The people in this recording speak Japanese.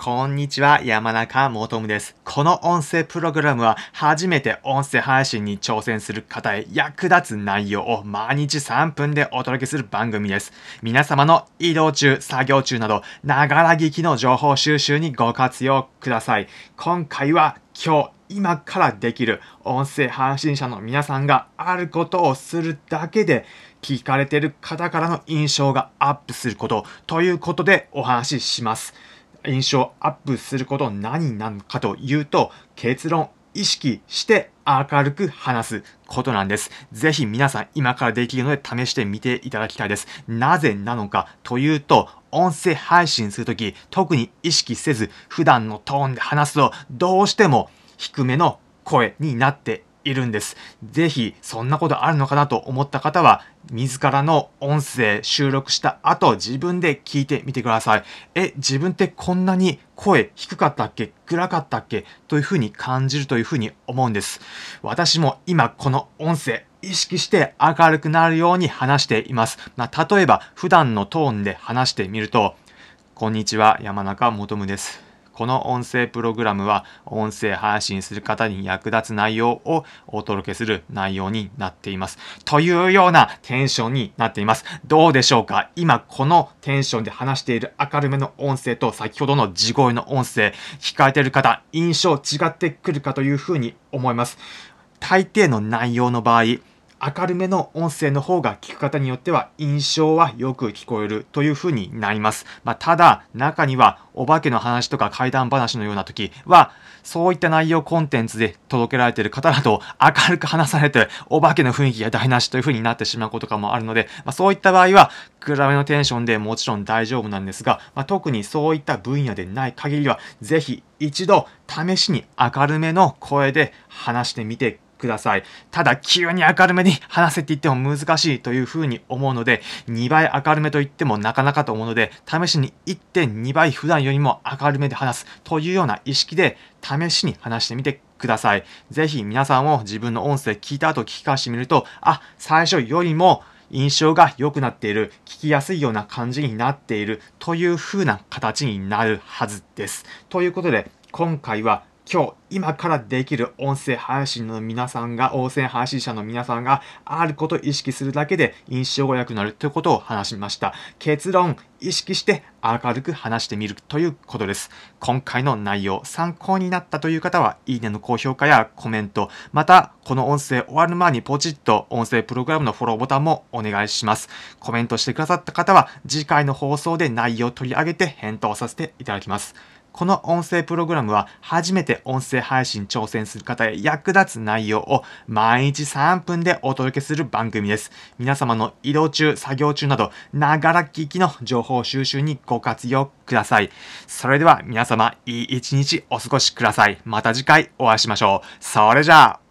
こんにちは、山中もとむです。この音声プログラムは初めて音声配信に挑戦する方へ役立つ内容を毎日3分でお届けする番組です。皆様の移動中、作業中など、ながら聞きの情報収集にご活用ください。今回は今日、今からできる音声配信者の皆さんがあることをするだけで聞かれている方からの印象がアップすることということでお話しします。印象アップすること何なのかというと結論意識して明るく話すことなんです。ぜひ皆さん今からできるので試してみていただきたいです。なぜなのかというと、音声配信するとき特に意識せず普段のトーンで話すとどうしても低めの声になっているんです。ぜひ、そんなことあるのかなと思った方は、自らの音声収録した後、自分で聞いてみてください。え、自分ってこんなに声低かったっけ？暗かったっけ？というふうに感じるというふうに思うんです。私も今この音声、意識して明るくなるように話しています。まあ、例えば、普段のトーンで話してみると、こんにちは、山中もとむです。この音声プログラムは音声配信する方に役立つ内容をお届けする内容になっています。というようなテンションになっています。どうでしょうか？今このテンションで話している明るめの音声と先ほどの地声の音声、聞かれている方、印象違ってくるかというふうに思います。大抵の内容の場合、明るめの音声の方が聞く方によっては印象はよく聞こえるというふうになります。まあ、ただ、中にはお化けの話とか怪談話のような時は、そういった内容コンテンツで届けられている方だと明るく話されてお化けの雰囲気が台無しというふうになってしまうことかもあるので、まあ、そういった場合は暗めのテンションでもちろん大丈夫なんですが、まあ、特にそういった分野でない限りは、ぜひ一度試しに明るめの声で話してみてください。ただ、急に明るめに話せって言っても難しいというふうに思うので、2倍明るめと言ってもなかなかと思うので、試しに1.2倍普段よりも明るめで話すというような意識で、試しに話してみてください。ぜひ皆さんも自分の音声聞いた後聞き返してみると、あ、最初よりも印象が良くなっている、聞きやすいような感じになっているという風な形になるはずです。ということで、今回は今日、今からできる音声配信の皆さんが、音声配信者の皆さんが、あることを意識するだけで印象が良くなるということを話しました。結論、意識して明るく話してみるということです。今回の内容、参考になったという方は、いいねの高評価やコメント、また、この音声終わる前にポチッと音声プログラムのフォローボタンもお願いします。コメントしてくださった方は、次回の放送で内容を取り上げて返答させていただきます。この音声プログラムは初めて音声配信挑戦する方へ役立つ内容を毎日3分でお届けする番組です。皆様の移動中、作業中など、ながら聞きの情報収集にご活用ください。それでは皆様、いい一日お過ごしください。また次回お会いしましょう。それじゃあ。